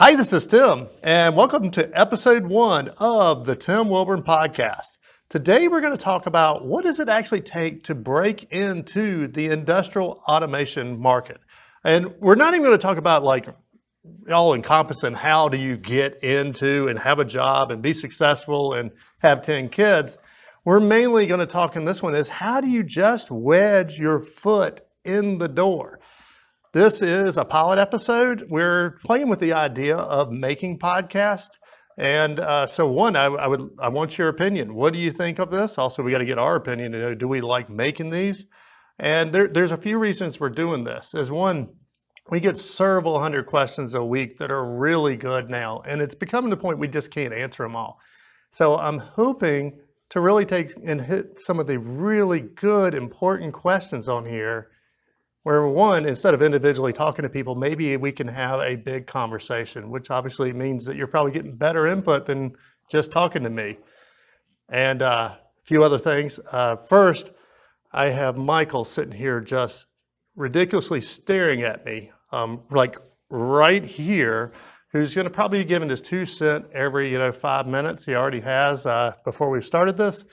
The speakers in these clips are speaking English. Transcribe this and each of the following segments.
Hi, this is Tim, and welcome to episode one of the Tim Wilborn Podcast. Today, we're going to talk about what does it actually take to break into the industrial automation market. And we're not even going to talk about like all encompassing how do you get into and have a job and be successful and have 10 kids. We're mainly going to talk in this one is how do you just wedge your foot in the door? This is a pilot episode. We're playing with the idea of making podcast. And uh, so, one, I, I, would I want your opinion. What do you think of this? Also, we got to get our opinion. You know, do we like making these? And there, there's a few reasons we're doing this. As one, we get several hundred questions a week that are really good now, and it's becoming the point we just can't answer them all. So I'm hoping to really take and hit some of the really good, important questions on here where one, instead of individually talking to people, maybe we can have a big conversation, which obviously means that you're probably getting better input than just talking to me. And uh, a few other things. Uh, first, I have Michael sitting here just ridiculously staring at me, um, like right here, who's going to probably be giving his two cent every you know five minutes. He already has uh, before we started this.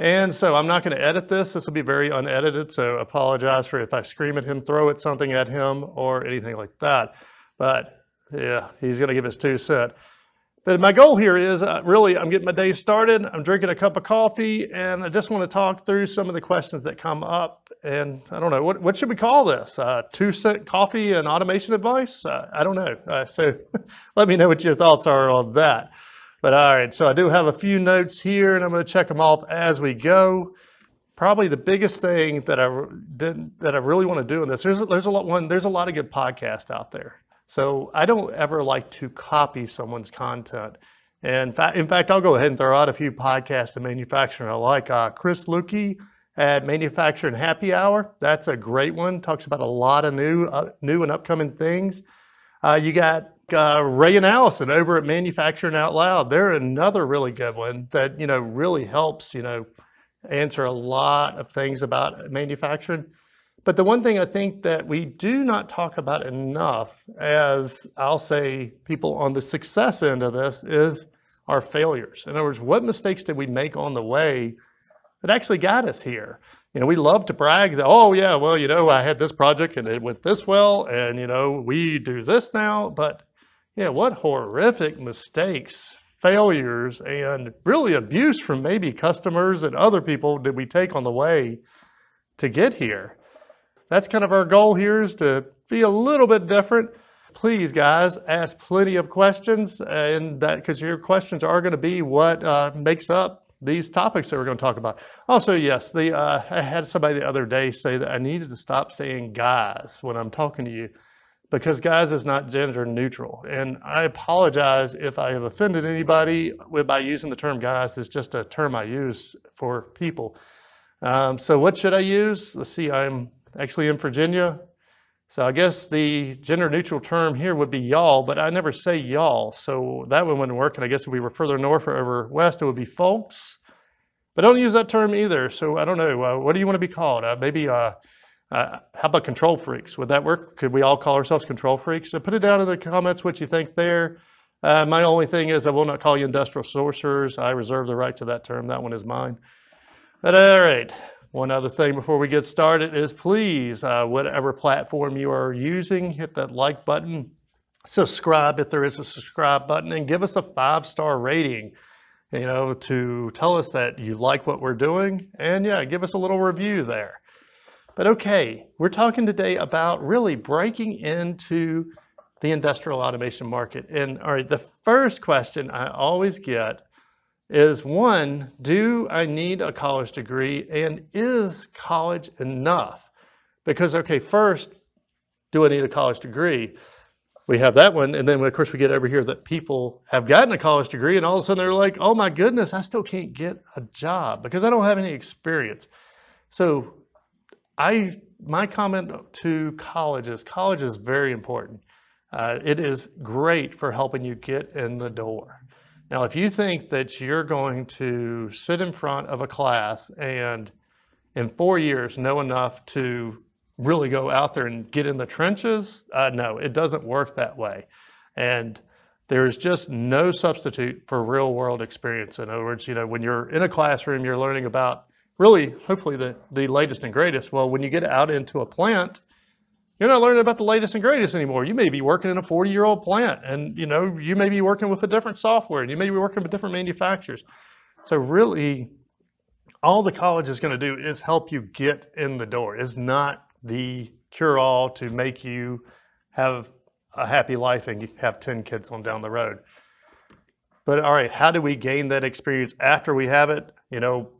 And so I'm not going to edit this. This will be very unedited, so apologize for if I scream at him, throw it something at him, or anything like that. But yeah, he's going to give us two cent. But my goal here is uh, really, I'm getting my day started. I'm drinking a cup of coffee, and I just want to talk through some of the questions that come up. And I don't know, what, what should we call this? Uh, two cent coffee and automation advice? Uh, I don't know. Uh, so let me know what your thoughts are on that. But all right, so I do have a few notes here and I'm going to check them off as we go. Probably the biggest thing that I didn't that I really want to do in this, there's a, there's a lot one, there's a lot of good podcasts out there. So I don't ever like to copy someone's content. And in fact, in fact, I'll go ahead and throw out a few podcasts to manufacturing. I like uh, Chris Luecke at Manufacturing Happy Hour. That's a great one. Talks about a lot of new, uh, new and upcoming things. Uh, you got uh, Ray and Allison over at Manufacturing Out Loud. They're another really good one that you know really helps you know answer a lot of things about manufacturing. But the one thing I think that we do not talk about enough, as I'll say, people on the success end of this, is our failures. In other words, what mistakes did we make on the way that actually got us here? you know, we love to brag that, oh, yeah, well, you know, I had this project and it went this well, and, you know, we do this now. But, yeah, what horrific mistakes, failures, and really abuse from maybe customers and other people did we take on the way to get here? That's kind of our goal here is to be a little bit different. Please, guys, ask plenty of questions, and that because your questions are going to be what uh, makes up these topics that we're going to talk about. Also, yes, the uh, I had somebody the other day say that I needed to stop saying guys when I'm talking to you because guys is not gender neutral. And I apologize if I have offended anybody by using the term guys. It's just a term I use for people. Um, so what should I use? Let's see, I'm actually in Virginia. So I guess the gender neutral term here would be y'all, but I never say y'all. So that one wouldn't work. And I guess if we were further north or over west, it would be folks. But I don't use that term either. So I don't know. Uh, what do you want to be called? Uh, maybe, uh, uh, how about control freaks? Would that work? Could we all call ourselves control freaks? So put it down in the comments what you think there. Uh, my only thing is I will not call you industrial sorcerers. I reserve the right to that term. That one is mine. But all right. One other thing before we get started is please, uh, whatever platform you are using, hit that like button, subscribe if there is a subscribe button, and give us a five star rating, you know, to tell us that you like what we're doing. And yeah, give us a little review there. But okay, we're talking today about really breaking into the industrial automation market. And all right, the first question I always get is one, do I need a college degree and is college enough? Because, okay, first, do I need a college degree? We have that one. And then, of course, we get over here that people have gotten a college degree and all of a sudden they're like, oh my goodness, I still can't get a job because I don't have any experience. So, I my comment to college is college is very important. Uh, it is great for helping you get in the door. Now, if you think that you're going to sit in front of a class and in four years know enough to really go out there and get in the trenches, uh, no, it doesn't work that way. And there is just no substitute for real world experience. In other words, you know, when you're in a classroom, you're learning about really, hopefully, the, the latest and greatest. Well, when you get out into a plant, you're not learning about the latest and greatest anymore. You may be working in a 40 year old plant and you know, you may be working with a different software and you may be working with different manufacturers. So really, all the college is going to do is help you get in the door. It's not the cure all to make you have a happy life and you have 10 kids on down the road. But all right, how do we gain that experience after we have it? You know,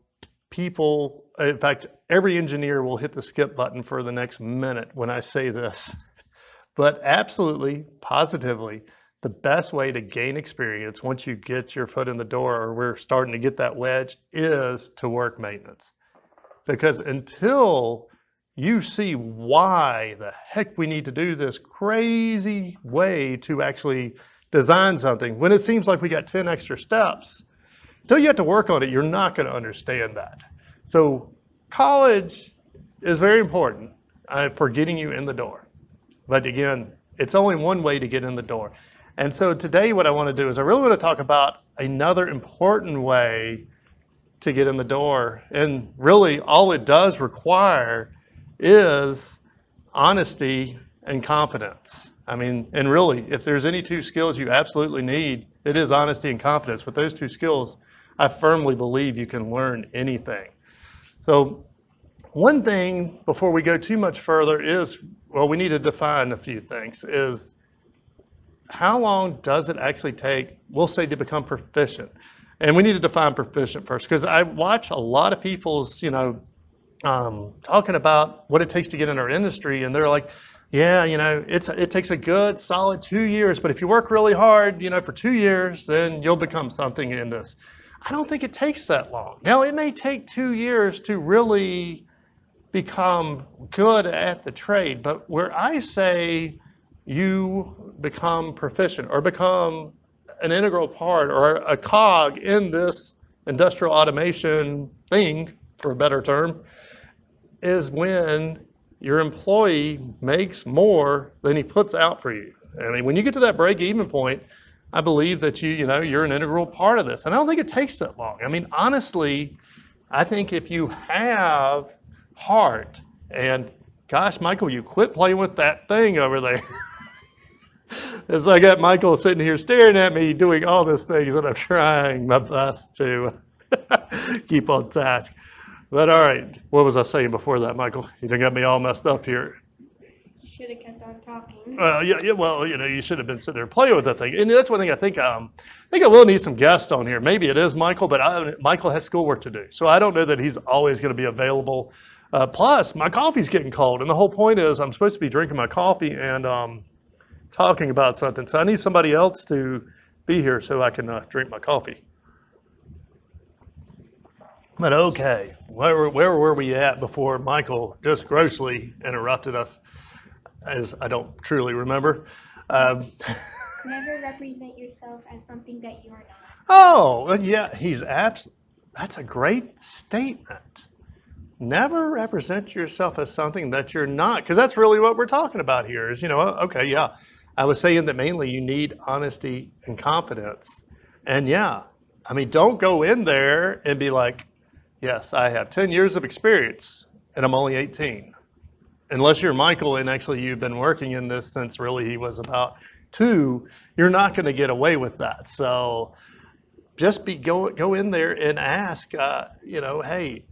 people, in fact, every engineer will hit the skip button for the next minute when I say this. But absolutely, positively, the best way to gain experience once you get your foot in the door or we're starting to get that wedge is to work maintenance. Because until you see why the heck we need to do this crazy way to actually design something when it seems like we got 10 extra steps, until you have to work on it, you're not going to understand that. So college is very important uh, for getting you in the door. But again, it's only one way to get in the door. And so today what I want to do is I really want to talk about another important way to get in the door. And really all it does require is honesty and confidence. I mean, and really, if there's any two skills you absolutely need, it is honesty and confidence. With those two skills, I firmly believe you can learn anything. So one thing before we go too much further is, well, we need to define a few things, is how long does it actually take, we'll say, to become proficient? And we need to define proficient first, because I watch a lot of people's, you know, um, talking about what it takes to get in our industry, and they're like, yeah, you know, it's it takes a good solid two years, but if you work really hard, you know, for two years, then you'll become something in this. I don't think it takes that long. Now, it may take two years to really become good at the trade, but where I say you become proficient or become an integral part or a cog in this industrial automation thing, for a better term, is when your employee makes more than he puts out for you. I mean, when you get to that break even point, I believe that you, you know, you're an integral part of this. And I don't think it takes that long. I mean, honestly, I think if you have heart and gosh, Michael, you quit playing with that thing over there. As I got Michael sitting here staring at me doing all these things and I'm trying my best to keep on task. But all right, what was I saying before that, Michael? You done got me all messed up here. Should have kept on talking. Well, yeah, yeah, well, you know, you should have been sitting there playing with that thing. And that's one thing I think. Um, I think I will need some guests on here. Maybe it is Michael, but I, Michael has schoolwork to do, so I don't know that he's always going to be available. Uh, plus, my coffee's getting cold, and the whole point is I'm supposed to be drinking my coffee and um, talking about something. So I need somebody else to be here so I can uh, drink my coffee. But okay, where, where were we at before Michael just grossly interrupted us, as I don't truly remember? Um, Never represent yourself as something that you are not. oh, yeah, he's abs. That's a great statement. Never represent yourself as something that you're not, because that's really what we're talking about here. Is you know, okay, yeah, I was saying that mainly you need honesty and confidence, and yeah, I mean, don't go in there and be like, Yes, I have 10 years of experience and I'm only 18. Unless you're Michael and actually you've been working in this since really he was about two, you're not going to get away with that. So just be go go in there and ask, uh, you know, hey,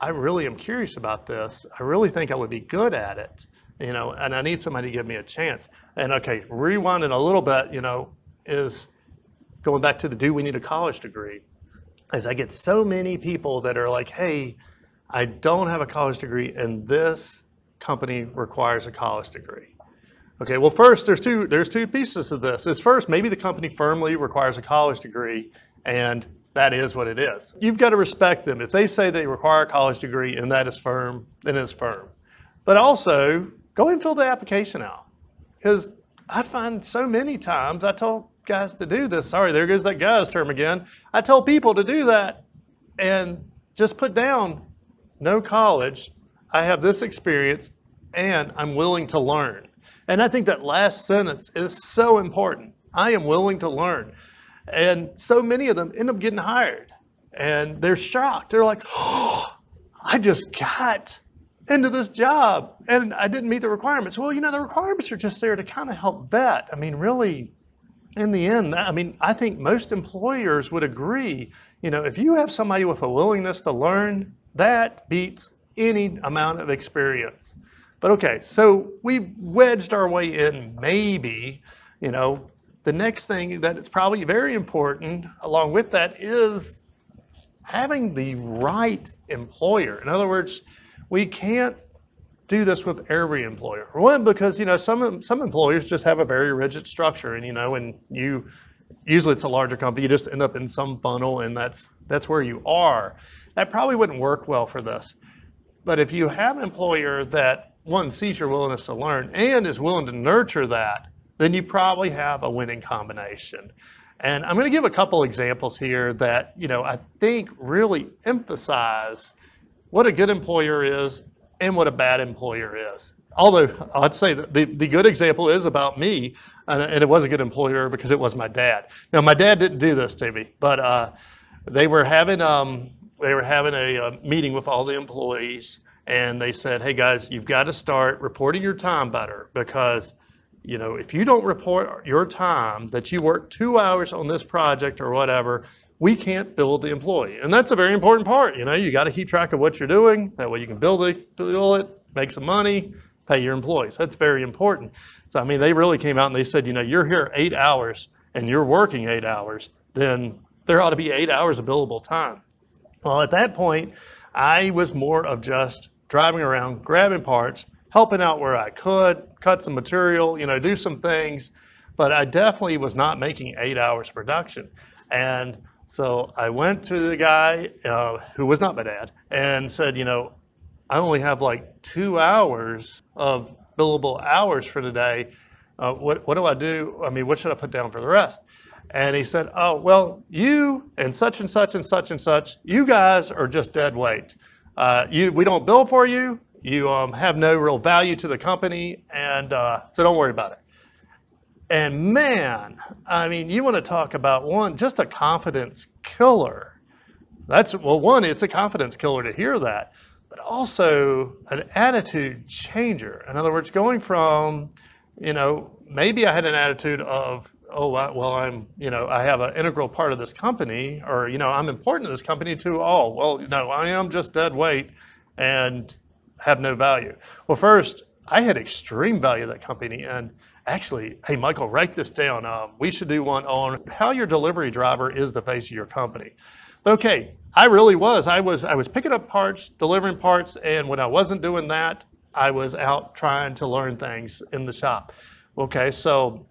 I really am curious about this. I really think I would be good at it, you know, and I need somebody to give me a chance. And okay, rewinding a little bit, you know, is going back to the do we need a college degree? Is I get so many people that are like, hey, I don't have a college degree and this company requires a college degree. Okay, well first there's two there's two pieces of this. Is first maybe the company firmly requires a college degree and that is what it is. You've got to respect them. If they say they require a college degree and that is firm, then it's firm. But also go and fill the application out. Because I find so many times I told guys to do this. Sorry, there goes that guys term again. I tell people to do that and just put down no college. I have this experience and I'm willing to learn. And I think that last sentence is so important. I am willing to learn. And so many of them end up getting hired and they're shocked. They're like, oh, I just got into this job and I didn't meet the requirements. Well, you know, the requirements are just there to kind of help vet. I mean, really, in the end, I mean, I think most employers would agree, you know, if you have somebody with a willingness to learn, that beats any amount of experience. But okay, so we've wedged our way in maybe, you know, the next thing that is probably very important along with that is having the right employer. In other words, we can't do this with every employer. One, because you know some some employers just have a very rigid structure, and you know, and you usually it's a larger company, you just end up in some funnel, and that's that's where you are. That probably wouldn't work well for this. But if you have an employer that one sees your willingness to learn and is willing to nurture that, then you probably have a winning combination. And I'm going to give a couple examples here that, you know, I think really emphasize what a good employer is and what a bad employer is. Although I'd say the, the good example is about me, and, and it was a good employer because it was my dad. Now, my dad didn't do this to me, but uh, they were having um, they were having a, a meeting with all the employees, and they said, "Hey guys, you've got to start reporting your time better because." You know, if you don't report your time that you worked two hours on this project or whatever, we can't build the employee. And that's a very important part. You know, you got to keep track of what you're doing. That way you can build it, build it, make some money, pay your employees. That's very important. So, I mean, they really came out and they said, you know, you're here eight hours and you're working eight hours, then there ought to be eight hours of billable time. Well, at that point, I was more of just driving around, grabbing parts, helping out where I could, cut some material, you know, do some things, but I definitely was not making eight hours production. And so I went to the guy uh, who was not my dad and said, you know, I only have like two hours of billable hours for today. Uh, what, what do I do? I mean, what should I put down for the rest? And he said, oh, well, you and such and such and such and such, you guys are just dead weight. Uh, you, we don't bill for you. You um, have no real value to the company, and uh, so don't worry about it. And man, I mean, you want to talk about one, just a confidence killer. That's, well, one, it's a confidence killer to hear that, but also an attitude changer. In other words, going from, you know, maybe I had an attitude of, oh, well, I'm, you know, I have an integral part of this company, or, you know, I'm important to this company, to, oh, well, no, I am just dead weight. And have no value? Well, first, I had extreme value to that company. And actually, hey, Michael, write this down. Um, we should do one on how your delivery driver is the face of your company. Okay, I really was. I was I was picking up parts, delivering parts, and when I wasn't doing that, I was out trying to learn things in the shop. Okay, so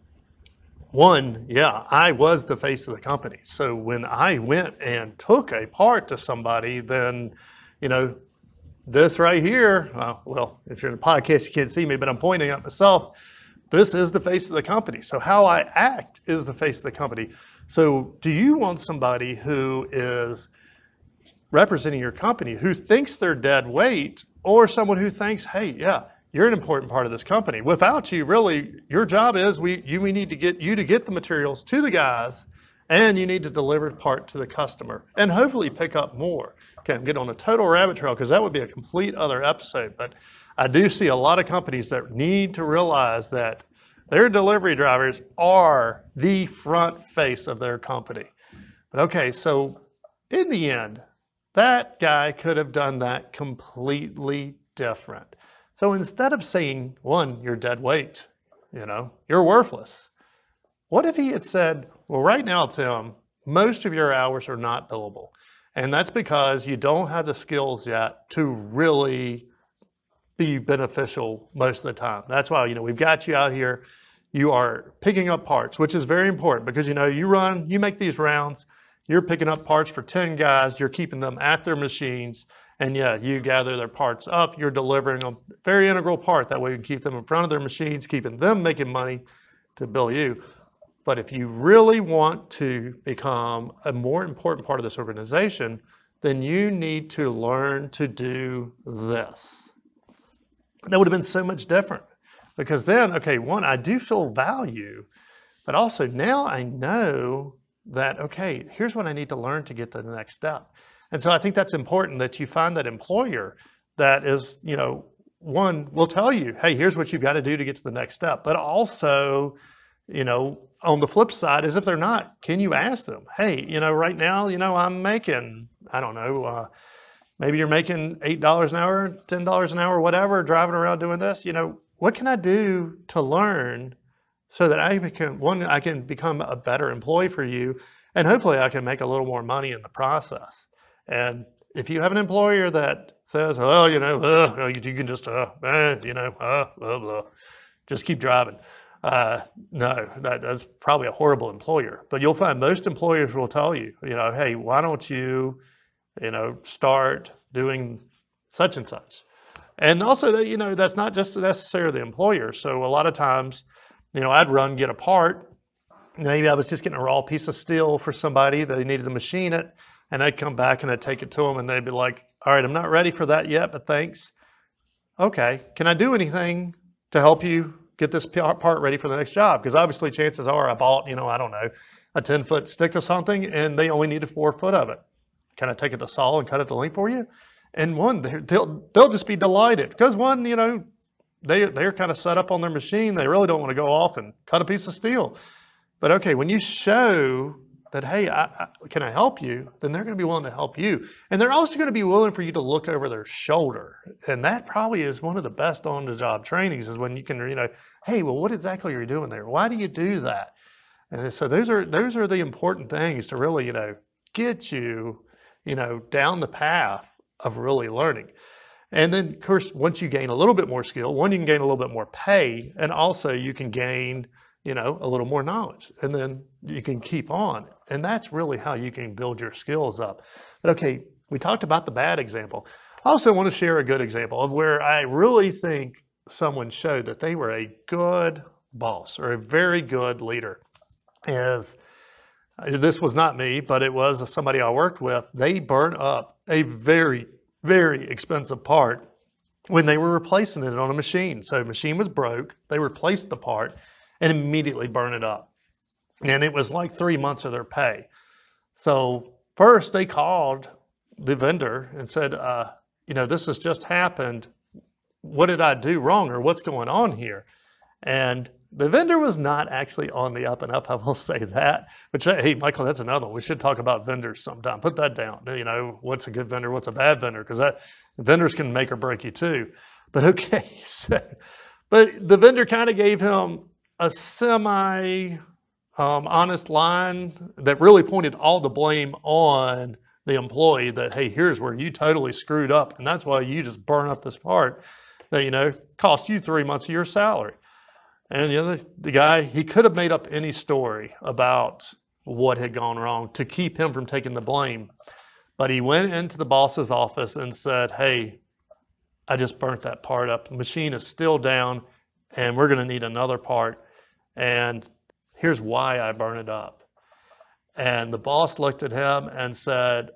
one, yeah, I was the face of the company. So when I went and took a part to somebody, then you know this right here, uh, well, if you're in a podcast, you can't see me, but I'm pointing at myself. This is the face of the company. So how I act is the face of the company. So do you want somebody who is representing your company who thinks they're dead weight or someone who thinks, hey, yeah, you're an important part of this company. Without you, really, your job is we you we need to get you to get the materials to the guys and you need to deliver part to the customer and hopefully pick up more. Okay, I'm getting on a total rabbit trail because that would be a complete other episode. But I do see a lot of companies that need to realize that their delivery drivers are the front face of their company. But okay, so in the end, that guy could have done that completely different. So instead of saying, one, you're dead weight, you know, you're worthless. What if he had said, well, right now, Tim, most of your hours are not billable. And that's because you don't have the skills yet to really be beneficial most of the time. That's why, you know, we've got you out here. You are picking up parts, which is very important because, you know, you run, you make these rounds, you're picking up parts for 10 guys, you're keeping them at their machines. And yeah, you gather their parts up, you're delivering a very integral part. That way you can keep them in front of their machines, keeping them making money to bill you. But if you really want to become a more important part of this organization, then you need to learn to do this. That would have been so much different because then, okay, one, I do feel value, but also now I know that, okay, here's what I need to learn to get to the next step. And so I think that's important that you find that employer that is, you know, one will tell you, hey, here's what you've got to do to get to the next step. But also, you know, on the flip side is if they're not, can you ask them, hey, you know, right now, you know, I'm making, I don't know, uh, maybe you're making $8 an hour, $10 an hour, whatever, driving around doing this, you know, what can I do to learn so that I can, one, I can become a better employee for you, and hopefully I can make a little more money in the process. And if you have an employer that says, oh, you know, uh, you can just, uh, eh, you know, uh, blah, blah, just keep driving. Uh, no, that, that's probably a horrible employer. But you'll find most employers will tell you, you know, hey, why don't you, you know, start doing such and such. And also that, you know, that's not just necessarily the employer. So a lot of times, you know, I'd run, get a part. Maybe I was just getting a raw piece of steel for somebody. They needed to machine it. And I'd come back and I'd take it to them and they'd be like, all right, I'm not ready for that yet, but thanks. Okay, can I do anything to help you get this part ready for the next job? Because obviously chances are I bought, you know, I don't know, a 10 foot stick of something and they only needed four foot of it. Can I take it to saw and cut it to length for you? And one, they'll, they'll just be delighted because one, you know, they, they're kind of set up on their machine. They really don't want to go off and cut a piece of steel. But okay, when you show that, hey, I, I, can I help you? Then they're going to be willing to help you. And they're also going to be willing for you to look over their shoulder. And that probably is one of the best on the job trainings is when you can, you know, hey, well, what exactly are you doing there? Why do you do that? And so those are those are the important things to really, you know, get you, you know, down the path of really learning. And then, of course, once you gain a little bit more skill, one, you can gain a little bit more pay, and also you can gain, you know, a little more knowledge. And then you can keep on. And that's really how you can build your skills up. But okay, we talked about the bad example. I also want to share a good example of where I really think someone showed that they were a good boss or a very good leader. Is this was not me, but it was somebody I worked with. They burned up a very, very expensive part when they were replacing it on a machine. So machine was broke, they replaced the part and immediately burned it up and it was like three months of their pay. So first they called the vendor and said, uh, you know, this has just happened. What did I do wrong or what's going on here? And the vendor was not actually on the up and up. I will say that. Which hey, Michael, that's another. We should talk about vendors sometime. Put that down. You know, what's a good vendor? What's a bad vendor? Because that vendors can make or break you too. But okay, so, but the vendor kind of gave him a semi um, honest line that really pointed all the blame on the employee that, hey, here's where you totally screwed up. And that's why you just burn up this part that, you know, cost you three months of your salary. And the other, the guy, he could have made up any story about what had gone wrong to keep him from taking the blame. But he went into the boss's office and said, hey, I just burnt that part up. The machine is still down and we're going to need another part. And Here's why I burn it up. And the boss looked at him and said,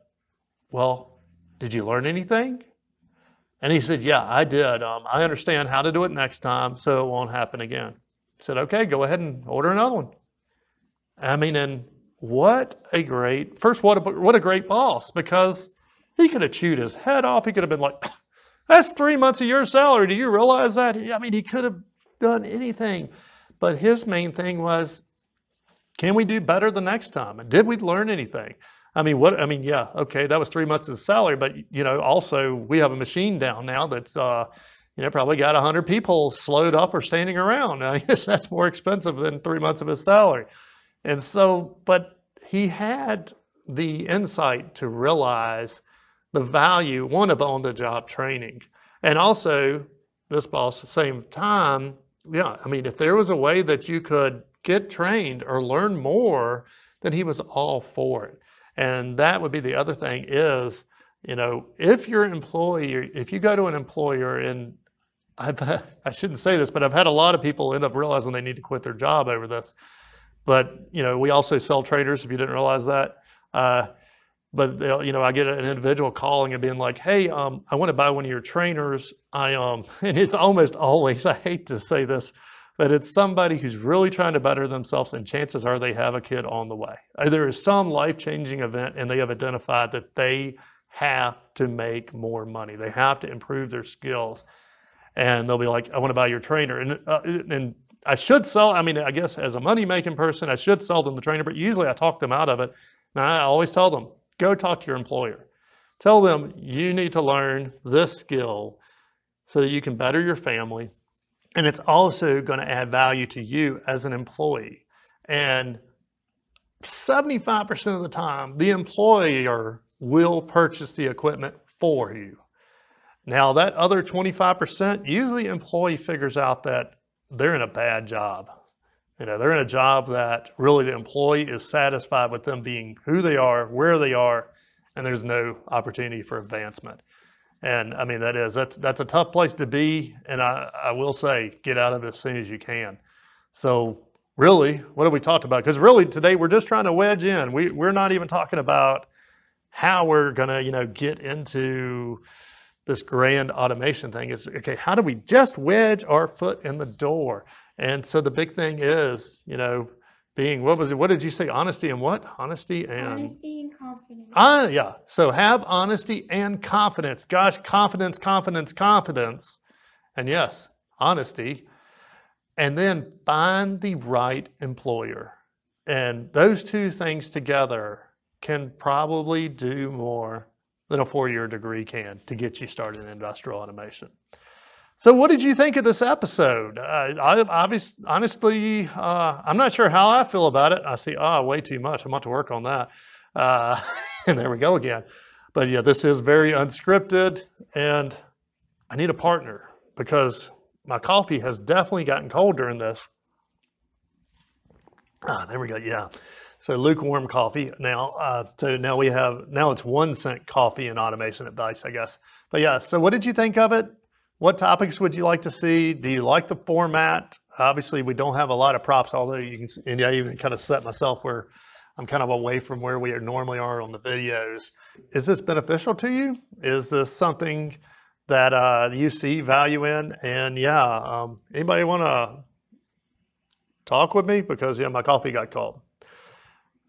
Well, did you learn anything? And he said, Yeah, I did. Um, I understand how to do it next time so it won't happen again. Said, Okay, go ahead and order another one. I mean, and what a great, first, what a, what a great boss because he could have chewed his head off. He could have been like, That's three months of your salary. Do you realize that? I mean, he could have done anything. But his main thing was, can we do better the next time? And did we learn anything? I mean, what? I mean, yeah, okay, that was three months of salary, but you know, also we have a machine down now that's, uh, you know, probably got hundred people slowed up or standing around. I guess that's more expensive than three months of his salary. And so, but he had the insight to realize the value, one of on-the-job training, and also this boss at the same time. Yeah, I mean, if there was a way that you could get trained or learn more, then he was all for it. And that would be the other thing is, you know, if your employee, if you go to an employer and I've, I shouldn't say this, but I've had a lot of people end up realizing they need to quit their job over this. But, you know, we also sell trainers, if you didn't realize that. Uh, but you know, I get an individual calling and being like, "Hey, um, I want to buy one of your trainers." I um, and it's almost always. I hate to say this, but it's somebody who's really trying to better themselves, and chances are they have a kid on the way. Uh, There is some life changing event, and they have identified that they have to make more money. They have to improve their skills. And they'll be like, I want to buy your trainer. And, uh, and I should sell, I mean, I guess as a money making person, I should sell them the trainer, but usually I talk them out of it. And I always tell them, go talk to your employer. Tell them you need to learn this skill so that you can better your family. And it's also going to add value to you as an employee. And 75% of the time, the employer will purchase the equipment for you. Now, that other 25%, usually employee figures out that they're in a bad job. You know, they're in a job that really the employee is satisfied with them being who they are, where they are, and there's no opportunity for advancement. And I mean, that is, that's, that's a tough place to be. And I, I will say, get out of it as soon as you can. So, really, what have we talked about? Because really, today we're just trying to wedge in. We, we're not even talking about how we're going to, you know, get into this grand automation thing. Is okay, how do we just wedge our foot in the door? And so the big thing is, you know, being, what was it? What did you say? Honesty and what? Honesty and. Honesty and confidence. Ah, yeah. So have honesty and confidence. Gosh, confidence, confidence, confidence. And yes, honesty. And then find the right employer. And those two things together can probably do more than a four year degree can to get you started in industrial automation. So, what did you think of this episode? Uh, I obviously, honestly, uh, I'm not sure how I feel about it. I see, ah, way too much. I'm about to work on that. Uh, and there we go again. But yeah, this is very unscripted, and I need a partner because my coffee has definitely gotten cold during this. Ah, there we go. Yeah. So lukewarm coffee now. Uh, so now we have now it's one cent coffee and automation advice, I guess. But yeah. So what did you think of it? What topics would you like to see? Do you like the format? Obviously, we don't have a lot of props, although you can. And I even kind of set myself where I'm kind of away from where we are normally are on the videos. Is this beneficial to you? Is this something that uh, you see value in? And yeah, um, anybody want to talk with me because yeah, my coffee got cold.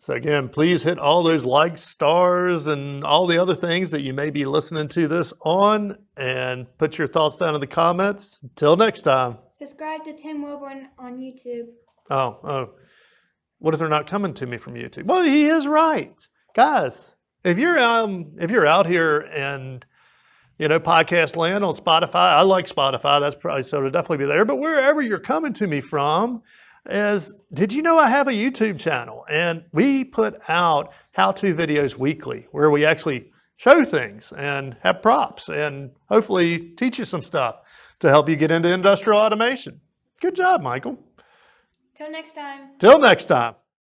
So again, please hit all those like stars and all the other things that you may be listening to this on and put your thoughts down in the comments. Until next time. Subscribe to Tim Wilborn on YouTube. Oh, oh. What if they're not coming to me from YouTube? Well, he is right. Guys, if you're um if you're out here and you know, podcast land on Spotify. I like Spotify. That's probably so it'll definitely be there. But wherever you're coming to me from, is did you know I have a YouTube channel and we put out how-to videos weekly where we actually show things and have props and hopefully teach you some stuff to help you get into industrial automation. Good job, Michael. Till next time. Till next time.